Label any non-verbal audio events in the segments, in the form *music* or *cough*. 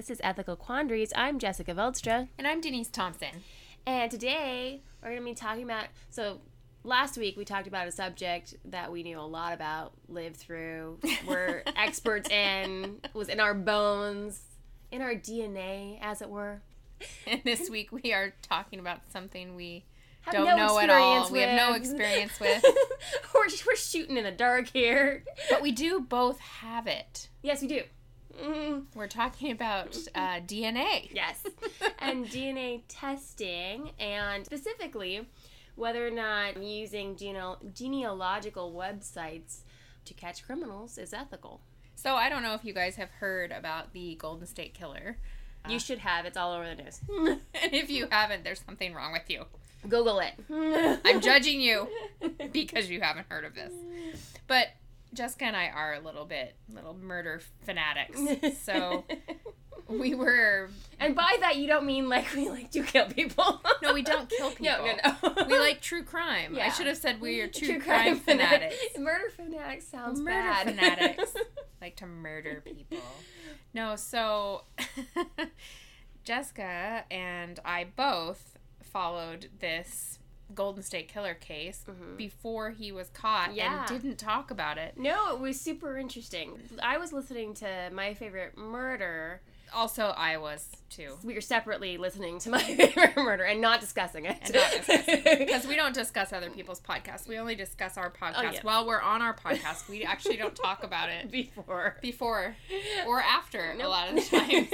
This is Ethical Quandaries. I'm Jessica Veldstra. And I'm Denise Thompson. And today we're going to be talking about. So, last week we talked about a subject that we knew a lot about, lived through, we're *laughs* experts in, was in our bones, in our DNA, as it were. And this week we are talking about something we Have don't no know at all. experience We have no experience *laughs* with. we're, we're shooting in the dark here. but we do both have it. Yes, we do. Mm, We're talking about uh, DNA. yes. *laughs* and DNA testing, and specifically whether or not using gene- genealogical websites to catch criminals is ethical. So I don't know if you guys have heard about the Golden State Killer. You should have. It's all over the news. *laughs* And if you haven't, there's something wrong with you. Google it. I'm judging you *laughs* because you haven't heard of this. But Jessica and I are a little bit little murder fanatics. *laughs* So we were And by that, you don't mean like we like to kill people. no, we don't kill people. *laughs* No, no, no. We like true crime. I should have said we are *laughs* true, crime, fanatics. Murder fanatics sounds Murder bad. fanatics. like to murder people. No, so Jessica and I both followed this Golden State Killer case Mhm. before he was caught Yeah. and didn't talk about it. no, it was super interesting. I was listening to my favorite murder. Also, I was too. We were separately listening to *laughs* my favorite murder and not discussing it. And not discussing because *laughs* we don't discuss other people's podcasts. We only discuss our podcast. Oh, yeah. While we're on our podcast, we actually don't talk about it *laughs* before before or after a lot of the time.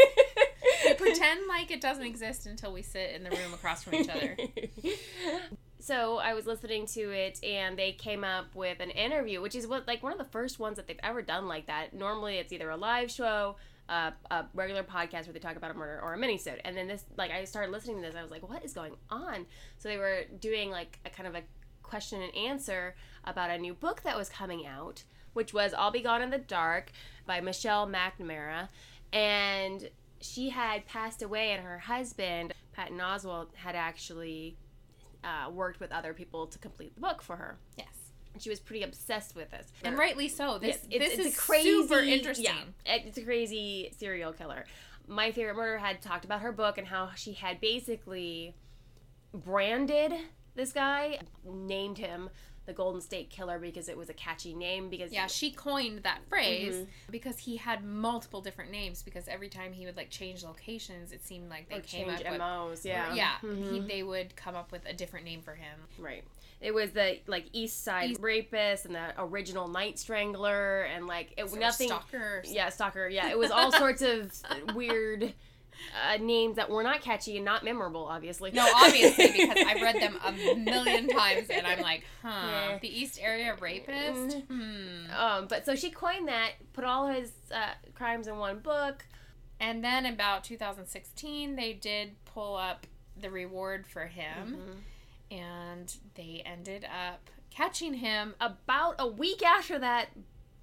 we pretend like it doesn't exist until we sit in the room across from each other. So I was listening to it, and they came up with an interview, which is what like one of the first ones that they've ever done like that. Normally, it's either a live show, uh, a regular podcast where they talk about a murder, or a minisode. And then this, like, I started listening to this, I was like, what is going on? So they were doing like a kind of a question and answer about a new book that was coming out, which was "I'll Be Gone in the Dark" by Michelle McNamara, and she had passed away, and her husband Patton Oswalt had actually uh, worked with other people to complete the book for her. Yes. And she was pretty obsessed with this. And rightly so. This it's, this it's is crazy, super interesting. Yeah, it's a crazy serial killer. My favorite murder had talked about her book and how she had basically branded this guy, named him the Golden State Killer because it was a catchy name. Because Yeah, she coined that phrase Mhm. because he had multiple different names. Because every time he would like change locations, it seemed like they or came up with MOs. Yeah, yeah. He, Mhm. they would come up with a different name for him. Right. It was the like East Side East- rapist and the original Night Strangler and like it Or nothing. stalker. Yeah, stalker. Yeah, it was *laughs* all sorts of weird uh, names that were not catchy and not memorable. Obviously. No, obviously because I've read them a *laughs* million times and I'm like, huh, Yeah. the East Area Rapist. Hmm. Um, but so she coined that, put all his uh, crimes in one book. And then about 2016, they did pull up the reward for him, Mm-hmm. and they ended up catching him. About a week after that,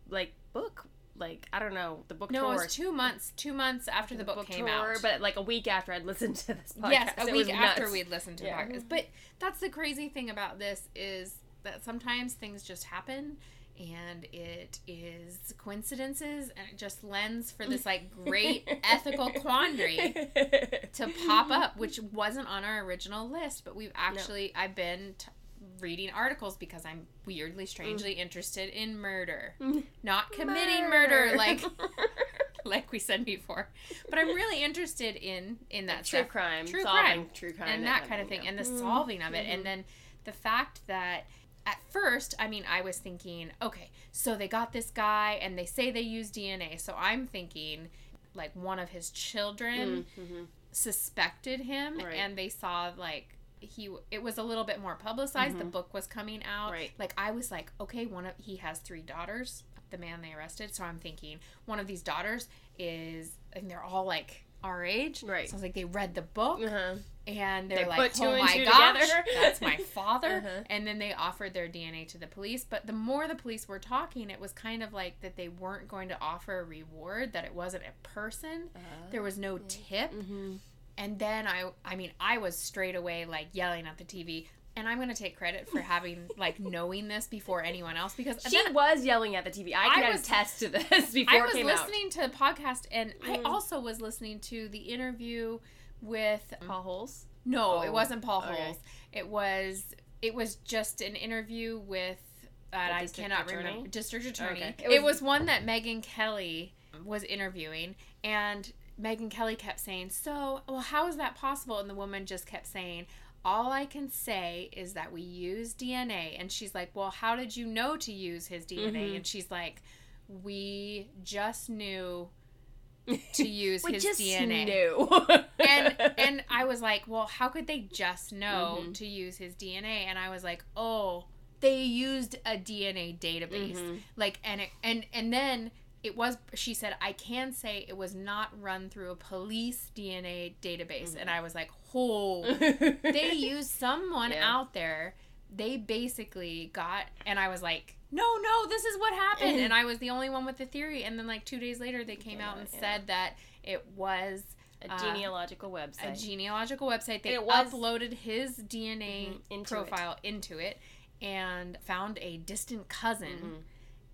like book, like I don't know, the book No, tour. it was two months. Two months after the book, came tour, out. but like a week after I'd listened to this podcast. yes, a It week after we'd listened to Yeah. the podcast. But that's the crazy thing about this is that sometimes things just happen. And it is coincidences, and it just lends for this like great *laughs* ethical quandary to pop up, which wasn't on our original list, but we've actually I've been t- reading articles because I'm weirdly, strangely interested in murder, not committing murder, like *laughs* *laughs* like we said before, but I'm really interested in in that true stuff, crime, true solving crime, true crime, and that kind of thing, and the solving of it, Mhm. and then the fact that. At first, I mean, I was thinking, okay, so they got this guy and they say they use DNA. So I'm thinking, like, one of his children Mhm. suspected him Right. and they saw like he it was a little bit more publicized the book was coming out Mm-hmm. Right. like i was like okay one of he has three daughters the man they arrested so i'm thinking one of these daughters is and they're all like our age Right. so i was like they read the book Uh-huh. and they're They like oh my gosh together." *laughs* that's my father Uh-huh. and then they offered their dna to the police but the more the police were talking it was kind of like that they weren't going to offer a reward that it wasn't a person there was no tip Mhm. And then I I mean I was straight away like yelling at the TV and I'm gonna take credit for having *laughs* like knowing this before anyone else because She then was yelling at the TV. I I can was- attest to this *laughs* before I it was came out. listening to the podcast and I Mm. also was listening to the interview with Paul Holes. no, Oh, it wasn't Paul okay. Holes. It was it was just an interview with uh, I cannot attorney? remember district attorney. Okay. It, It was, was- one that Megyn Kelly was interviewing and Megyn Kelly kept saying, "So, well, how is that possible?" And the woman just kept saying, "All I can say is that we use DNA." And she's like, "Well, how did you know to use his DNA?" Mhm. And she's like, "We just knew to *laughs* use his just DNA." knew. and *laughs* and I was like, well, how could they just know Mhm. to use his DNA? And I was like, oh, they used a DNA database, Mhm. like, and it, and and then it was. She said, I can say it was not run through a police DNA database, Mhm. and I was like, oh, *laughs* they used someone Yeah. out there. They basically got, and I was like, no, no, this is what happened. *laughs* and I was the only one with the theory. And then, like, two days later, they came out and Yeah. said that it was a uh, genealogical website. a genealogical website. They It was- uploaded his DNA Mhm, into profile into it and found a distant cousin. Mhm.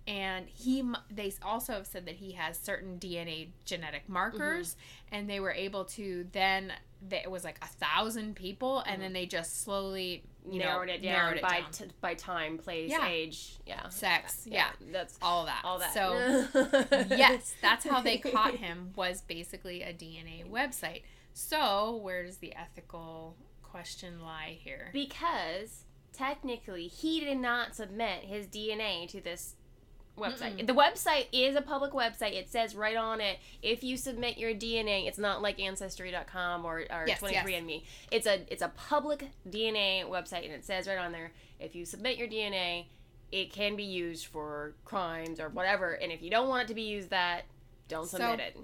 And he, they also have said that he has certain DNA genetic markers, Mm-hmm. and they were able to then. It was like a thousand people, and Mhm. then they just slowly you narrowed know, it down narrowed it by down. T- by time, place, Yeah. age, yeah, sex, yeah, that's all that, all that. So *laughs* yes, that's how they caught *laughs* him. Was basically a DNA website. So where does the ethical question lie here? because technically he did not submit his DNA to this website. Mm-mm. The website is a public website. It says right on it if you submit your DNA, it's not like ancestry.com or, or Yes, 23andme. It's a it's a public DNA website and it says right on there if you submit your DNA, it can be used for crimes or whatever. And if you don't want it to be used that, don't So- submit it.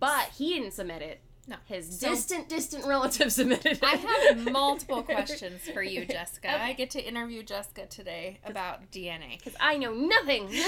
But he didn't submit it. No. His So- distant distant relative submitted *laughs* it. I have multiple *laughs* questions for you, Jessica. Okay. I get to interview Jessica today about DNA. Because I know nothing. *laughs*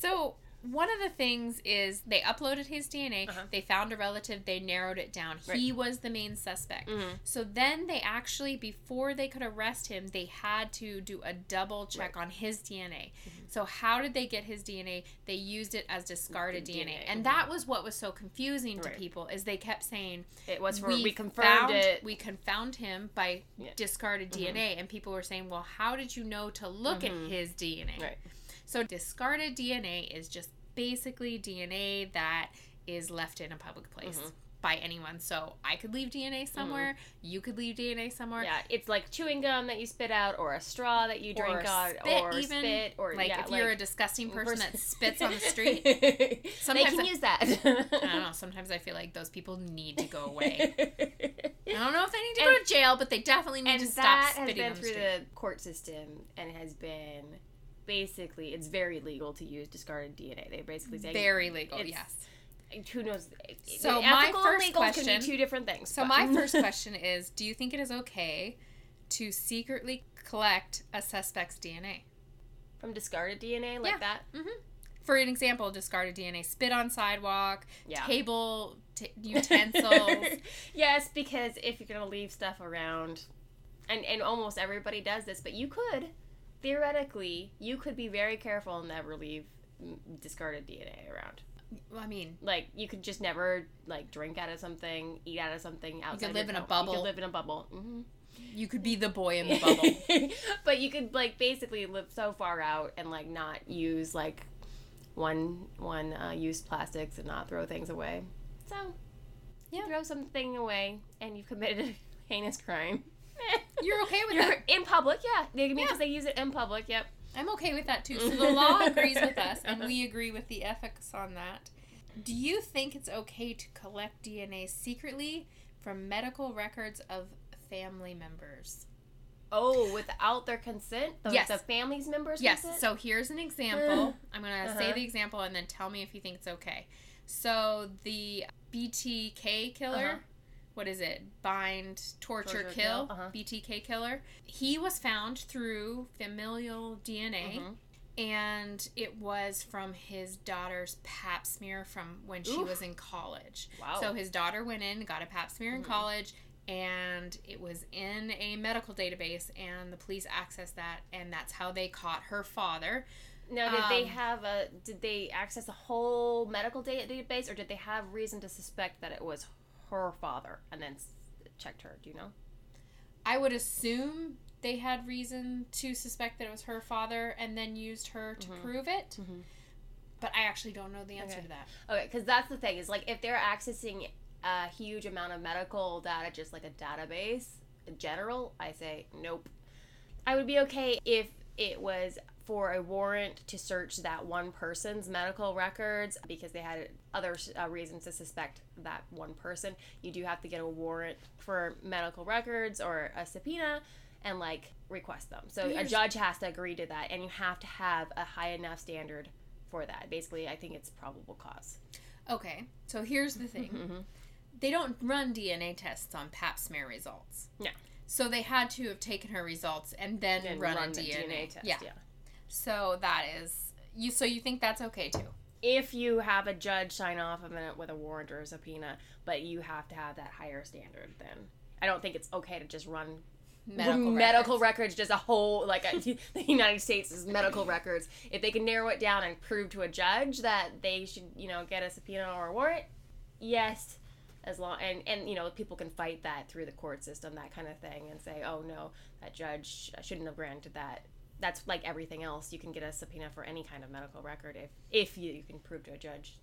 So, one of the things is they uploaded his DNA, Uh-huh. they found a relative, they narrowed it down. He was the main suspect. Mhm. So then they actually, before they could arrest him, they had to do a double check on his DNA. So how did they get his DNA? They used it as discarded DNA. DNA, And mhm. that was what was so confusing to Right. people is they kept saying It was for we, confirmed found, it. We confirmed him by Yeah. discarded Mhm. DNA, and people were saying, "Well, how did you know to look at his DNA?" Right. So discarded DNA is just basically DNA that is left in a public place Mhm. by anyone. So I could leave DNA somewhere, you could leave DNA somewhere. Yeah, it's like chewing gum that you spit out, or a straw that you drink Or out, spit or even. spit, or Like yeah, if you're a disgusting person that spits on the *laughs* street. they can I- use that. *laughs* I don't know. Sometimes I feel like those people need to go away. *laughs* I don't know if they need to And- go to jail, but they definitely need to stop that has spitting been on the through the court system and has been basically it's very legal to use discarded DNA. They basically say Very legal, yes. who knows. So my ethical first legal can question- be two different things. So but- my *laughs* first question is, do you think it is okay to secretly collect a suspect's DNA? from discarded DNA like Yeah. that. Mm-hmm. For an example, discarded DNA, spit on sidewalk, Yeah. table t- *laughs* utensils. yes, because if you're gonna leave stuff around, and and almost everybody does this, but you could theoretically you could be very careful and never leave discarded DNA around. I mean, Like you could just never like drink out of something, eat out of something outside. You could live in a bubble. You could live in a bubble. hmm you could be the boy in the bubble. *laughs* but you could like basically live so far out and like not use like one one uh, use plastics and not throw things away. So Yeah. throw something away and you've committed a *laughs* heinous crime. *laughs* You're okay with You're that? in public, yeah. They because Yeah. they use it in public. Yep. I'm okay with that too. So the law *laughs* agrees with us, and we agree with the ethics on that. Do you think it's okay to collect DNA secretly from medical records of family members? Oh, without their consent, the, Yes. the family's members. Yes. consent? So here's an example. I'm going to say Uh-huh. the example and then tell me if you think it's okay. So the BTK killer, Uh-huh. What is it? Bind, torture, Torture, kill, kill, uh-huh. BTK killer. He was found through familial DNA. Mhm. And it was from his daughter's pap smear from when she was in college. Wow. So his daughter went in, got a pap smear in Mhm. college, and it was in a medical database, and the police accessed that, and that's how they caught her father. Now, did they Um, have a? Did they access a whole medical da- database, or did they have reason to suspect that it was her father and then checked her? Do you know? I would assume they had reason to suspect that it was her father, and then used her to Mhm. prove it. Mhm. But I actually don't know the answer Okay. to that. Okay, because that's the thing is like if they're accessing a huge amount of medical data, just like a database in general, I say nope. I would be okay if it was for a warrant to search that one person's medical records because they had other uh, reasons to suspect that one person. You do have to get a warrant for medical records or a subpoena and like request them. So a judge has to agree to that, and you have to have a high enough standard for that. Basically, I think it's probable cause. Okay, so here's the thing. Mhm. they don't run DNA tests on pap smear results. No. So they had to have taken her results and then and run, run a the DNA. test. Yeah. Yeah. So that is you. So you think that's okay too? If you have a judge sign off of it with a warrant or a subpoena, but you have to have that higher standard, then I don't think it's okay to just run Medical, medical records. records, just a whole like a, *laughs* the United States' is medical records. If they can narrow it down and prove to a judge that they should, you know, get a subpoena or a warrant, yes, as long and and you know people can fight that through the court system, that kind of thing, and say, oh no, that judge shouldn't have granted that. That's like everything else. You can get a subpoena for any kind of medical record if if you, you can prove to a judge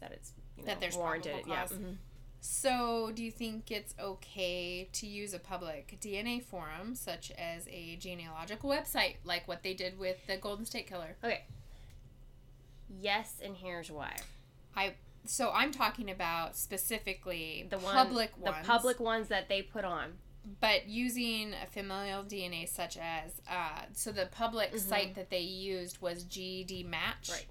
that it's you know, That there's warranted. probable Yeah. cause. mhm. So do you think it's okay to use a public DNA forum such as a genealogical website, like what they did with the Golden State Killer? Okay. Yes, and here's why. I so I'm talking about specifically The one, public the public ones that they put on. But using a familial DNA such as uh, so the public Mhm. site that they used was GED Match, Right.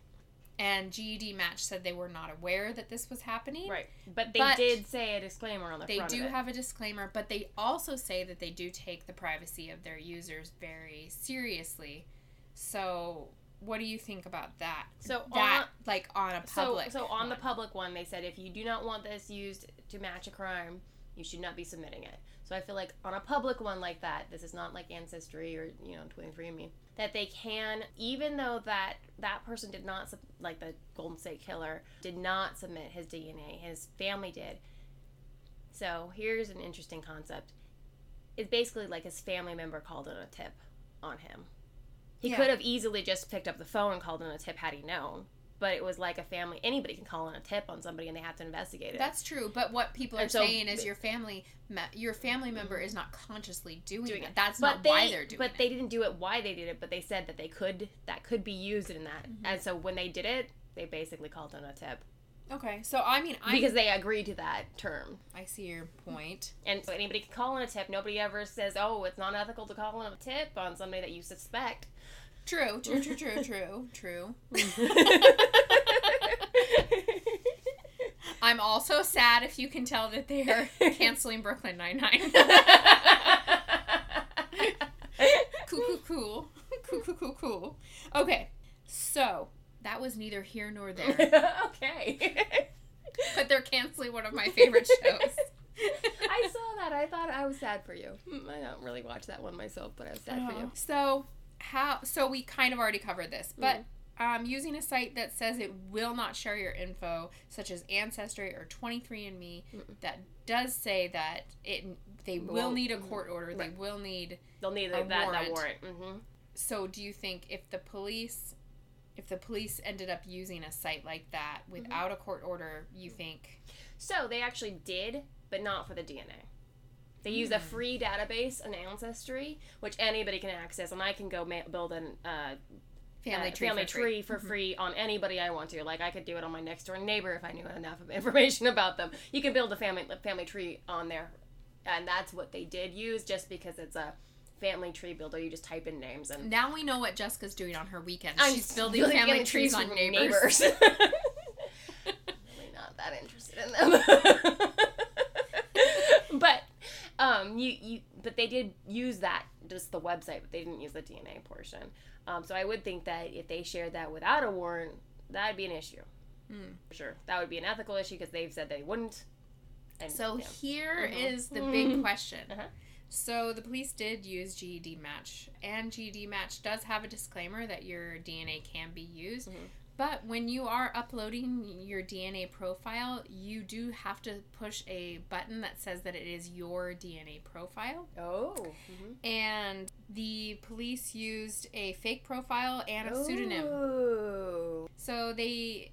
And GED Match said they were not aware that this was happening. Right. But they But did say a disclaimer on the They do have a disclaimer, but they also say that they do take the privacy of their users very seriously. So, what do you think about that? so That on, like on a public. so on the public one, they said if you do not want this used to match a crime, you should not be submitting it. So I feel like on a public one like that, this is not like Ancestry or you know 23andMe, that they can, even though that that person did not sub- like the Golden State Killer did not submit his DNA, his family did. So here's an interesting concept. It's basically like his family member called in a tip on him. He Yeah. could have easily just picked up the phone and called in a tip had he known. But it was like a family. Anybody can call in a tip on somebody, and they have to investigate it. That's true, but what people are so- saying is your family, me- your family member is not consciously doing, Doing it. it. That's but not they, why they're doing but it. But they didn't do it why they did it. But they said that they could. That could be used in that. Mm-hmm. And so when they did it, they basically called in a tip okay, so I mean, I because they agreed to that term. I see your point. And so anybody can call in a tip. Nobody ever says, "Oh, it's not ethical to call in a tip on somebody that you suspect." *laughs* True, true, true, true, true, true. *laughs* I'm also sad if you can tell that they're *laughs* canceling Brooklyn Nine Nine. cool, cool, cool, cool, cool, cool. Okay, so that was neither here nor there, okay. but they're canceling one of my favorite shows. I saw that. I thought I was sad for you. Mm, I don't really watch that one myself, but I was sad for you. So how? So we kind of already covered this, but um, using a site that says it will not share your info, such as Ancestry or 23andMe, Mm-mm. that does say that it they will Won't- need a court order. They will need. They'll need A that, that warrant. warrant. hmm So do you think if the police, if the police ended up using a site like that Mm-hmm. without a court order, you think? So they actually did, but not for the DNA. They use a Hmm. free database, an ancestry, which anybody can access, and I can go ma- build an uh, Family tree family for free. tree for free on anybody I want to. Like I could do it on my next door neighbor if I knew enough of *laughs* information about them. You can build a family family tree on there, and that's what they did use, just because it's a family tree builder. You just type in names and Now we know what Jessica's doing on her weekends. I'm She's building family, trees trees on for neighbors. *laughs* really not that interested in them. *laughs* um, you you but they did use that just the website, but they didn't use the DNA portion. Um, so I would think that if they shared that without a warrant, that'd be an issue. For sure, that would be an ethical issue because they've said they wouldn't. And, So yeah. here Mhm. is the *laughs* big question. Uh-huh. So the police did use GED match, and GED match does have a disclaimer that your DNA can be used. Mhm. But when you are uploading your DNA profile, you do have to push a button that says that it is your DNA profile. Oh. Mm-hmm. And the police used a fake profile and a pseudonym. Oh. So they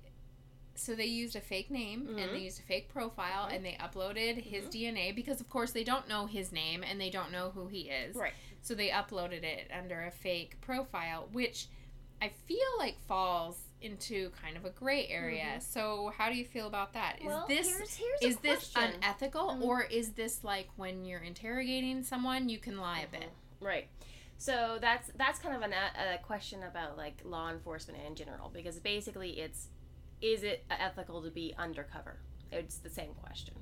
so they used a fake name and Mhm. they used a fake profile Mhm. and they uploaded his Mhm. DNA because of course they don't know his name and they don't know who he is. Right. So they uploaded it under a fake profile which I feel like falls into kind of a gray area. Mhm. So how do you feel about that? Is well, this here's, here's is this unethical Mhm. or is this like when you're interrogating someone you can lie a bit? Mhm. Right. So that's that's kind of an, a question about like law enforcement in general because basically it's is it ethical to be undercover? It's the same question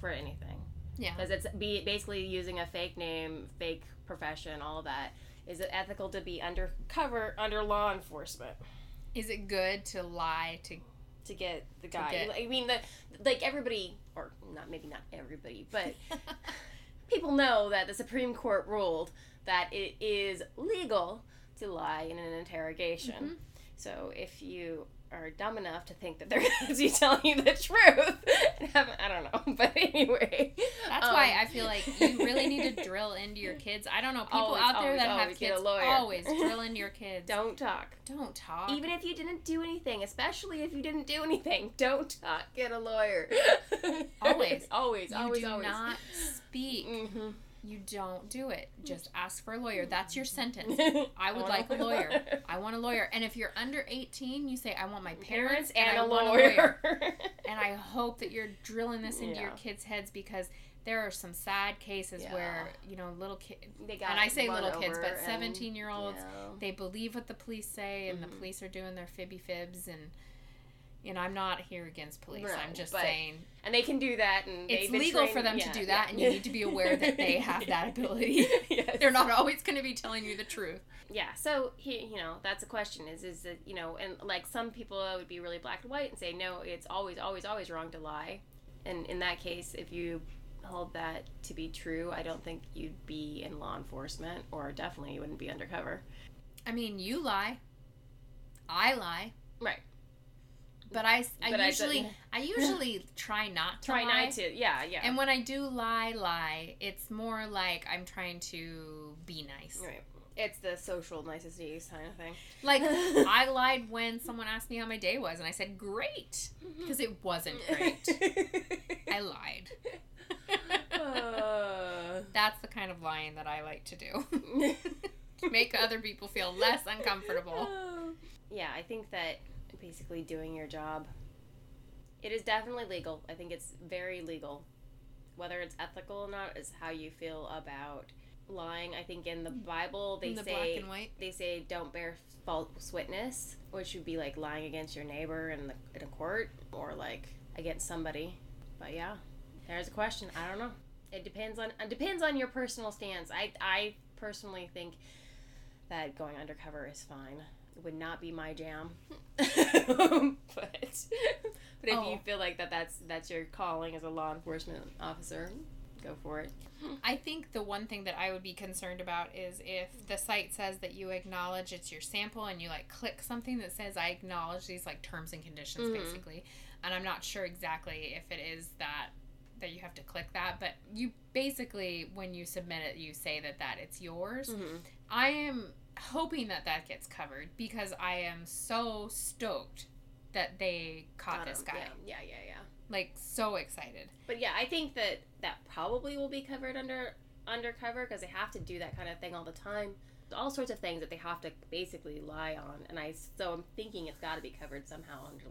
for anything Yeah. because it's be basically using a fake name, fake profession, all that. Is it ethical to be undercover under law enforcement Is it good to lie to to get the guy? get- I mean, the like everybody, or not maybe not everybody, but *laughs* *laughs* people know that the Supreme Court ruled that it is legal to lie in an interrogation. Mhm. So if you are dumb enough to think that they're *laughs* going to be telling you the truth, *laughs* I don't know, *laughs* but anyway, That's um, why I feel like you really need to drill into your kids. I don't know people Always, out there always, that always have kids. Always drill into your kids. don't talk. Don't talk. Even if you didn't do anything, especially if you didn't do anything, don't talk. Get a lawyer. Always. always, you always, do always. not speak. hmm You don't do it. Just ask for a lawyer. That's your sentence. *laughs* I would like a lawyer. *laughs* I want a lawyer. And if you're under 18, you say, I want my parents, Parents and, I a want lawyer. *laughs* And I hope that you're drilling this into your kids' heads because there are some sad cases Yeah. where, you know, little kids, they got and I say little kids, but 17 year olds, yeah. they believe what the police say and the Mhm. police are doing their fibby fibs and know i'm not here against police No, i'm just but saying and they can do that, and it's legal trained- for them yeah, to do that yeah. and you need to be aware that they *laughs* have that ability *laughs* yes. they're not always going to be telling you the truth Yeah, so he, you know, that's a question. Is is it, you know, and like some people would be really black and white and say no, it's always, always, always wrong to lie. And in that case, if you hold that to be true, I don't think you'd be in law enforcement, or definitely you wouldn't be undercover. i mean you lie i lie Right. But i, I But usually said- I, *laughs* usually try not to Try lie. not to. Yeah, yeah. and when i do lie lie it's more like i'm trying to be nice right. It's the social niceties kind of thing. like *laughs* i lied when someone asked me how my day was and i said great because it wasn't great *laughs* i lied Uh, That's the kind of lying that I like to do. to make other people feel less uncomfortable. Yeah, I think that basically doing your job, it is definitely legal. I think it's very legal. Whether it's ethical or not is how you feel about lying. I think in the mm. Bible they In the say black and white. they say don't bear false witness, which would be like lying against your neighbor in the in a court or like against somebody. But yeah, there's a question. I don't know. It depends on it depends on your personal stance. I I personally think that going undercover is fine. Would not be my jam. *laughs* *laughs* but but if Oh. you feel like that that's that's your calling as a law enforcement officer, go for it. I think the one thing that I would be concerned about is if the site says that you acknowledge it's your sample and you like click something that says I acknowledge these like terms and conditions Mhm. basically. And I'm not sure exactly if it is that that you have to click that, but you basically when you submit it you say that that it's yours. Mm-hmm. I am hoping that that gets covered because I am so stoked that they caught this guy. Yeah, yeah, yeah, yeah. Like so excited. But yeah, I think that that probably will be covered under undercover because they have to do that kind of thing all the time. All sorts of things that they have to basically lie on, and I so I'm thinking it's got to be covered somehow under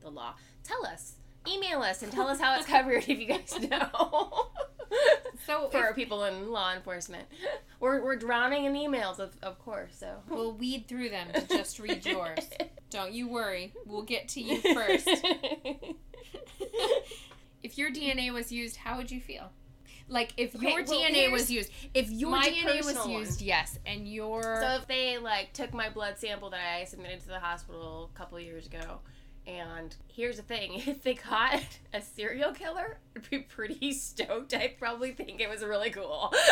the law. Tell us, email us, and tell us how it's *laughs* covered if you guys know. *laughs* So For if- people in law enforcement, we're, we're drowning in emails, of, of course. So we'll weed through them to just read yours. *laughs* Don't you worry. We'll get to you first. if your DNA was used, how would you feel? Like if Okay, your well, DNA was used, if your DNA was personal one. used, yes, and your So if they like took my blood sample that I submitted to the hospital a couple years ago, And here's the thing: *laughs* if they caught a serial killer, I'd be pretty *laughs* stoked. I'd probably think it was really cool. *laughs*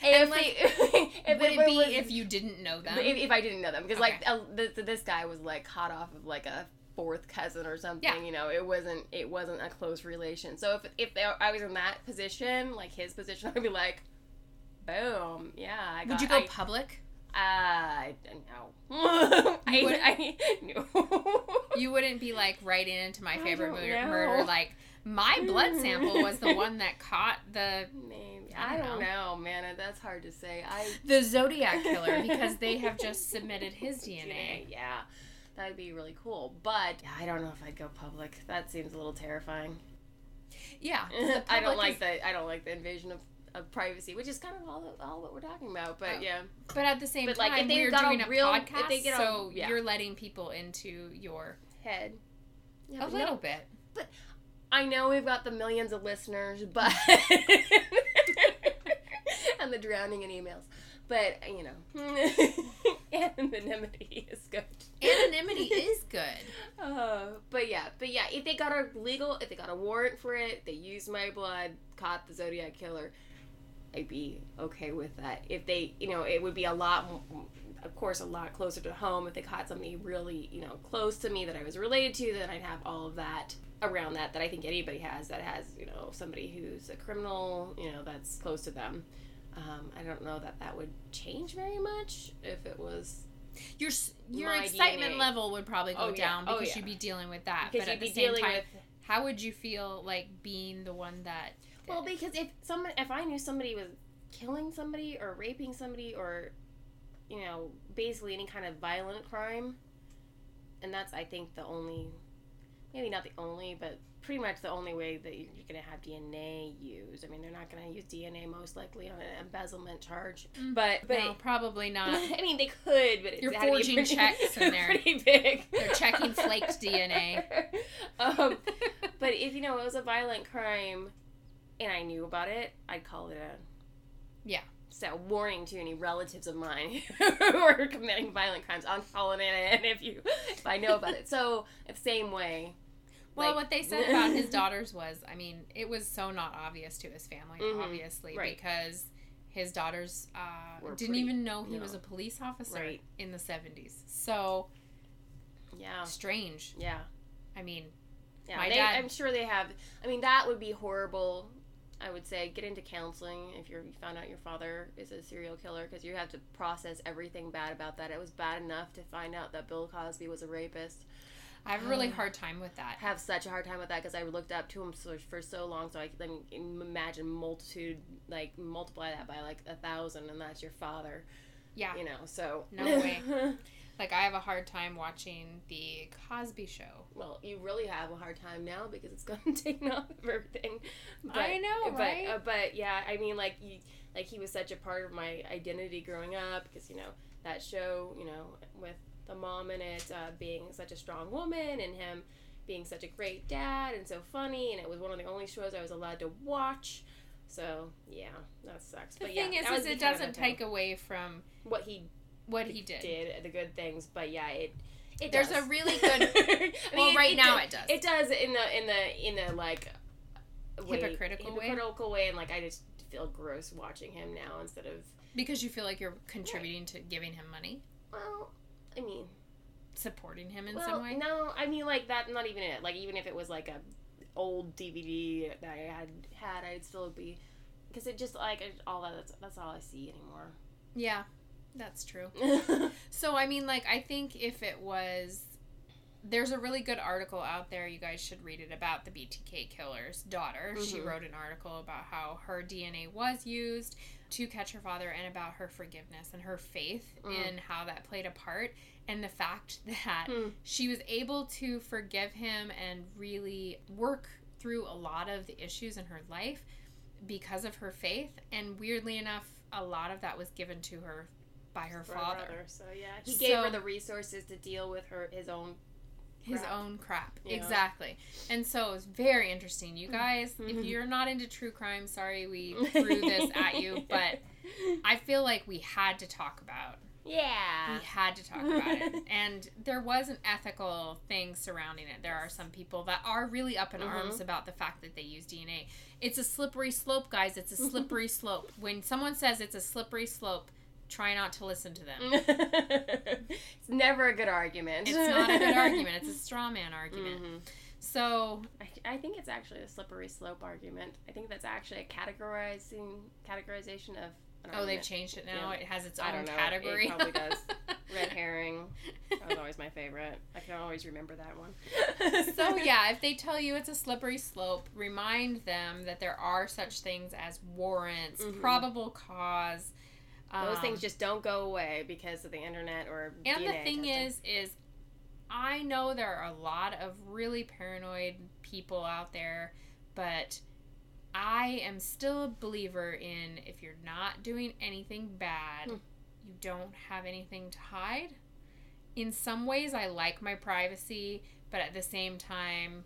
And, if like, they, if Would it it be was- if you didn't know them? if, if I didn't know them, because like Okay. uh, th- th- this guy was like hot off of like a fourth cousin or something. Yeah. You know, it wasn't it wasn't a close relation. So if if they, I was in that position, like his position, I'd be like, boom, yeah. I got, Would you go I, public? Uh, I don't know. *laughs* I, would- I, *laughs* no. You wouldn't be like right into my favorite murder, murder like my blood hmm. sample was the one that caught the Maybe I I don't don't know, man. That's hard to say. I the Zodiac killer because they have just submitted his *laughs* DNA. Yeah, that'd be really cool. But I don't know if I'd go public. That seems a little terrifying. Yeah, I don't like is- the I don't like the invasion of, of privacy, which is kind of all all what we're talking about. But Oh. yeah, But at the same But, like, if time, they we're doing a, real- podcast, if they get so yeah. you're letting people into your head. Yeah, a little no- bit. But I know we've got the millions of listeners, but *laughs* *laughs* and the drowning in emails, but you know, *laughs* anonymity is good. Anonymity is good. Uh, but yeah, but yeah, if they got a legal, if they got a warrant for it, they used my blood, caught the Zodiac killer, I'd be okay with that. If they, you know, it would be a lot, of course, a lot closer to home. If they caught somebody really, you know, close to me that I was related to, then I'd have all of that around that that I think anybody has that has, you know, somebody who's a criminal, you know, that's close to them. Um, I don't know that that would change very much if it was Your your excitement DNA. level would probably go Oh, yeah. down Oh, because yeah. you'd be dealing with that. because but you'd at be the same dealing time, with how would you feel like being the one that? Did Well, because if someone, if I knew somebody was killing somebody or raping somebody or, you know, basically any kind of violent crime, and that's I think the only, maybe not the only, but pretty much the only way that you're going to have DNA used. I mean, they're not going to use DNA most likely on an embezzlement charge, Mm. but but. no, probably *laughs* not. I mean, they could, but it's You're had to be forging pretty- checks in *laughs* there. Pretty big. They're checking flaked DNA. *laughs* um, but if you know it was a violent crime, and I knew about it, I'd call it a Yeah. So warning to any relatives of mine *laughs* who are committing violent crimes, I'm calling it in if you if I know about it. So the same way. Well, Like- what they said *laughs* about his daughters was, I mean, it was so not obvious to his family, Mhm. obviously, Right. because his daughters uh, didn't pretty- even know he no. was a police officer Right. in the 70s. So Yeah. strange. Yeah. I mean, Yeah. They, dad- I'm sure they have I mean that would be horrible. I would say get into counseling if you're, you found out your father is a serial killer because you have to process everything bad about that. It was bad enough to find out that Bill Cosby was a rapist. I have a really Oh. hard time with that. have such a hard time with that because I looked up to him so, for so long. So I can imagine multitude, like multiply that by like a thousand, and that's your father. Yeah. You know, so No way. *laughs* Like, I have a hard time watching The Cosby Show. well, you really have a hard time now because it's *laughs* gotten taken off of everything. I know, but, right? Uh, but yeah, I mean, like you, like he was such a part of my identity growing up because you know that show, you know, with the mom in it uh, being such a strong woman and him being such a great dad and so funny, and it was one of the only shows I was allowed to watch. So yeah, that sucks. The but thing yeah, is, is it doesn't take away from what he what he did. did, uh, the good things. But yeah, it. It There's does. a really good- *laughs* I well, right now does- it does. It does in the in the in the like uh, way- Hypocritical way? hypocritical way, and like I just feel gross watching him now instead of Because you feel like you're contributing to giving him money, well, I mean, supporting him in well, some way. no, I mean like that. Not even it. Like even if it was like a old DVD that I had had, I'd still be because it just like all that. That's, that's all I see anymore. Yeah, that's true. *laughs* So I mean, like, I think if it was, there's a really good article out there. You guys should read it about the BTK killer's daughter. She Mhm. wrote an article about how her DNA was used to catch her father, and about her forgiveness and her faith Mm. in how that played a part, and the fact *laughs* that Hmm. she was able to forgive him and really work through a lot of the issues in her life because of her faith. And weirdly enough, a lot of that was given to her by her For father. brother, So yeah, he gave her the resources to deal with her his own. his crap. own crap. Yeah. Exactly. And so it's very interesting. You guys, if Mhm. you're not into true crime, sorry we *laughs* threw this at you, but *laughs* I feel like we had to talk about yeah, we had to talk about it. *laughs* And there was an ethical thing surrounding it. There are some people that are really up in Mhm. arms about the fact that they use DNA. It's a slippery slope, guys. It's a slippery slope. When someone says it's a slippery slope, try not to listen to them. *laughs* it's never a good argument. It's not a good *laughs* argument. It's a straw man argument. Mhm. So I, I think it's actually a slippery slope argument. I think that's actually a categorizing categorization of. Oh, they've changed it now. Yeah. It has its I own don't know. It category. probably does. *laughs* Red herring. That was always my favorite. I can always remember that one. so yeah, if they tell you it's a slippery slope, remind them that there are such things as warrants, Mhm. probable cause. Those um, things just don't go away because of the internet or. And the thing testing. is, is I know there are a lot of really paranoid people out there, but I am still a believer in if you're not doing anything bad, Hmm. you don't have anything to hide. In some ways, I like my privacy, but at the same time,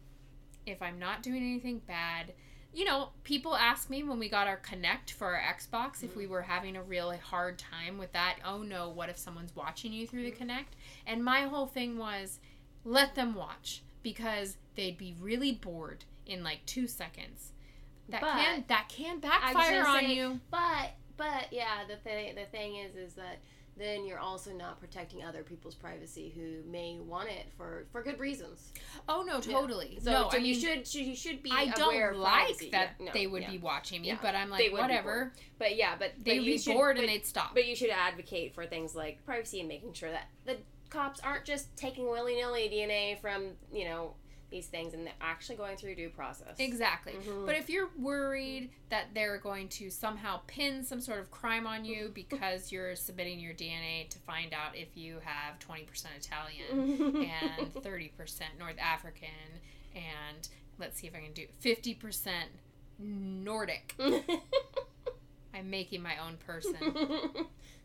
if I'm not doing anything bad, you know, people ask me when we got our Kinect for our Xbox if we were having a really hard time with that. Oh no, what if someone's watching you through the mm-hmm. Kinect? And my whole thing was let them watch because they'd be really bored in like 2 seconds. That But- can that can backfire on say, you. But but yeah, the thing the thing is is that then you're also not protecting other people's privacy who may want it for for good reasons. Oh no, Yeah. totally. So, no, so I you mean, should should- you should be I don't like privacy. that Yeah, no, they would yeah. be watching me, Yeah. but I'm like, whatever. But yeah, but They'd but be should, bored but, and they'd stop. But you should advocate for things like privacy and making sure that the cops aren't just taking willy nilly DNA from you know these things and they're actually going through due process. Exactly. Mhm. But if you're worried that they're going to somehow pin some sort of crime on you *laughs* because you're submitting your DNA to find out if you have 20% Italian *laughs* and 30% North African and let's see if I can do 50% Nordic. *laughs* I'm making my own person.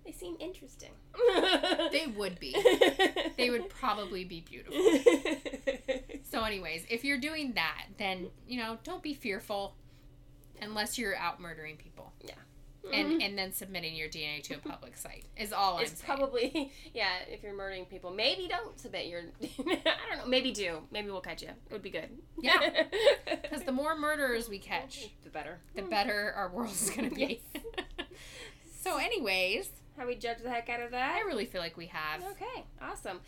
They seem interesting. *laughs* They would be. *laughs* They would probably be beautiful. *laughs* So, anyways, if you're doing that, then you know, don't be fearful, unless you're out murdering people, Yeah. and mm-hmm. and then submitting your DNA to a public site is all it's I'm saying. probably yeah. If you're murdering people, maybe don't submit your. I don't know. Maybe do. Maybe we'll catch you. It would be good. Yeah. because the more murderers we catch, the better. the better our world is gonna be. so, anyways, Have we judged the heck out of that? I really feel like we have. Okay, awesome.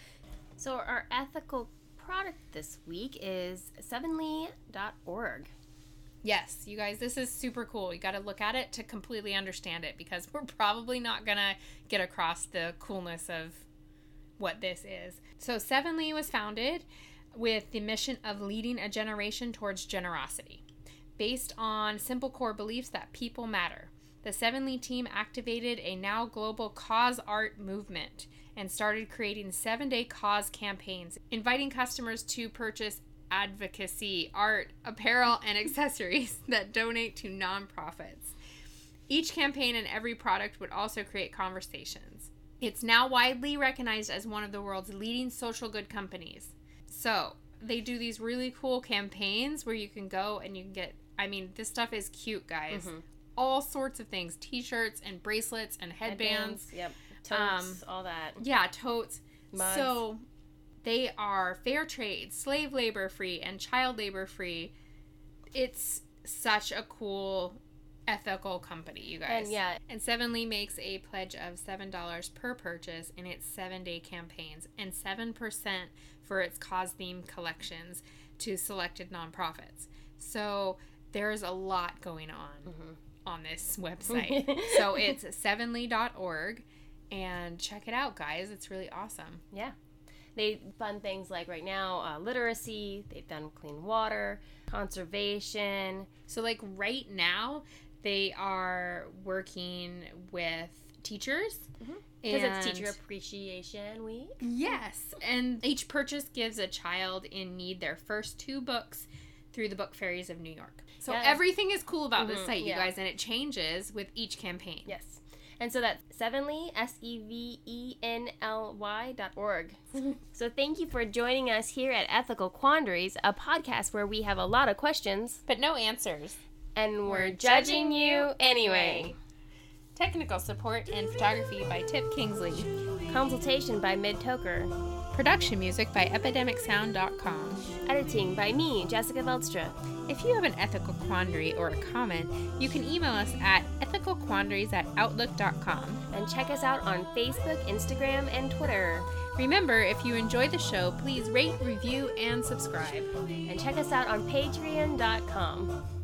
So our ethical product this week is sevenly.org. Yes, you guys, this is super cool. You got to look at it to completely understand it because we're probably not going to get across the coolness of what this is. So, Sevenly was founded with the mission of leading a generation towards generosity. Based on simple core beliefs that people matter, the Sevenly team activated a now global cause art movement and started creating seven day cause campaigns, inviting customers to purchase advocacy, art, apparel, and *laughs* accessories that donate to nonprofits. Each campaign and every product would also create conversations. It's now widely recognized as one of the world's leading social good companies. So, they do these really cool campaigns where you can go and you can get I mean, this stuff is cute, guys. Mhm. All sorts of things, t-shirts and bracelets and headbands. Yep. Totes, Um, all that. Yeah, totes. Mugs. So they are fair trade, slave labor free, and child labor free. It's such a cool ethical company, you guys. And yeah, And Sevenly makes a pledge of $7 per purchase in its seven day campaigns and 7% for its cause themed collections to selected nonprofits. So there's a lot going on Mhm. On this website. *laughs* so it's sevenly.org and check it out, guys. It's really awesome. Yeah. They fund things like right now uh, literacy. They've done clean water, conservation. So, like right now, they are working with teachers. Because and- it's Teacher Appreciation Week. Yes, and each purchase gives a child in need their first two books through the Book Fairies of New York. So Yes. everything is cool about this Mhm, site, you yeah. guys, and it changes with each campaign. Yes. And so that's Sevenly, S E V E N L Y dot org. *laughs* so thank you for joining us here at Ethical Quandaries, a podcast where we have a lot of questions But no answers. and we're, We're judging judging you you anyway. Technical support and photography by Tip Kingsley. Consultation by Mid Toker. Production music by EpidemicSound.com. Editing by me, Jessica Veldstra. If you have an ethical quandary or a comment, you can email us at ethicalquandaries at outlook.com. And check us out on Facebook, Instagram, and Twitter. Remember, if you enjoy the show, please rate, review, and subscribe. And check us out on patreon.com.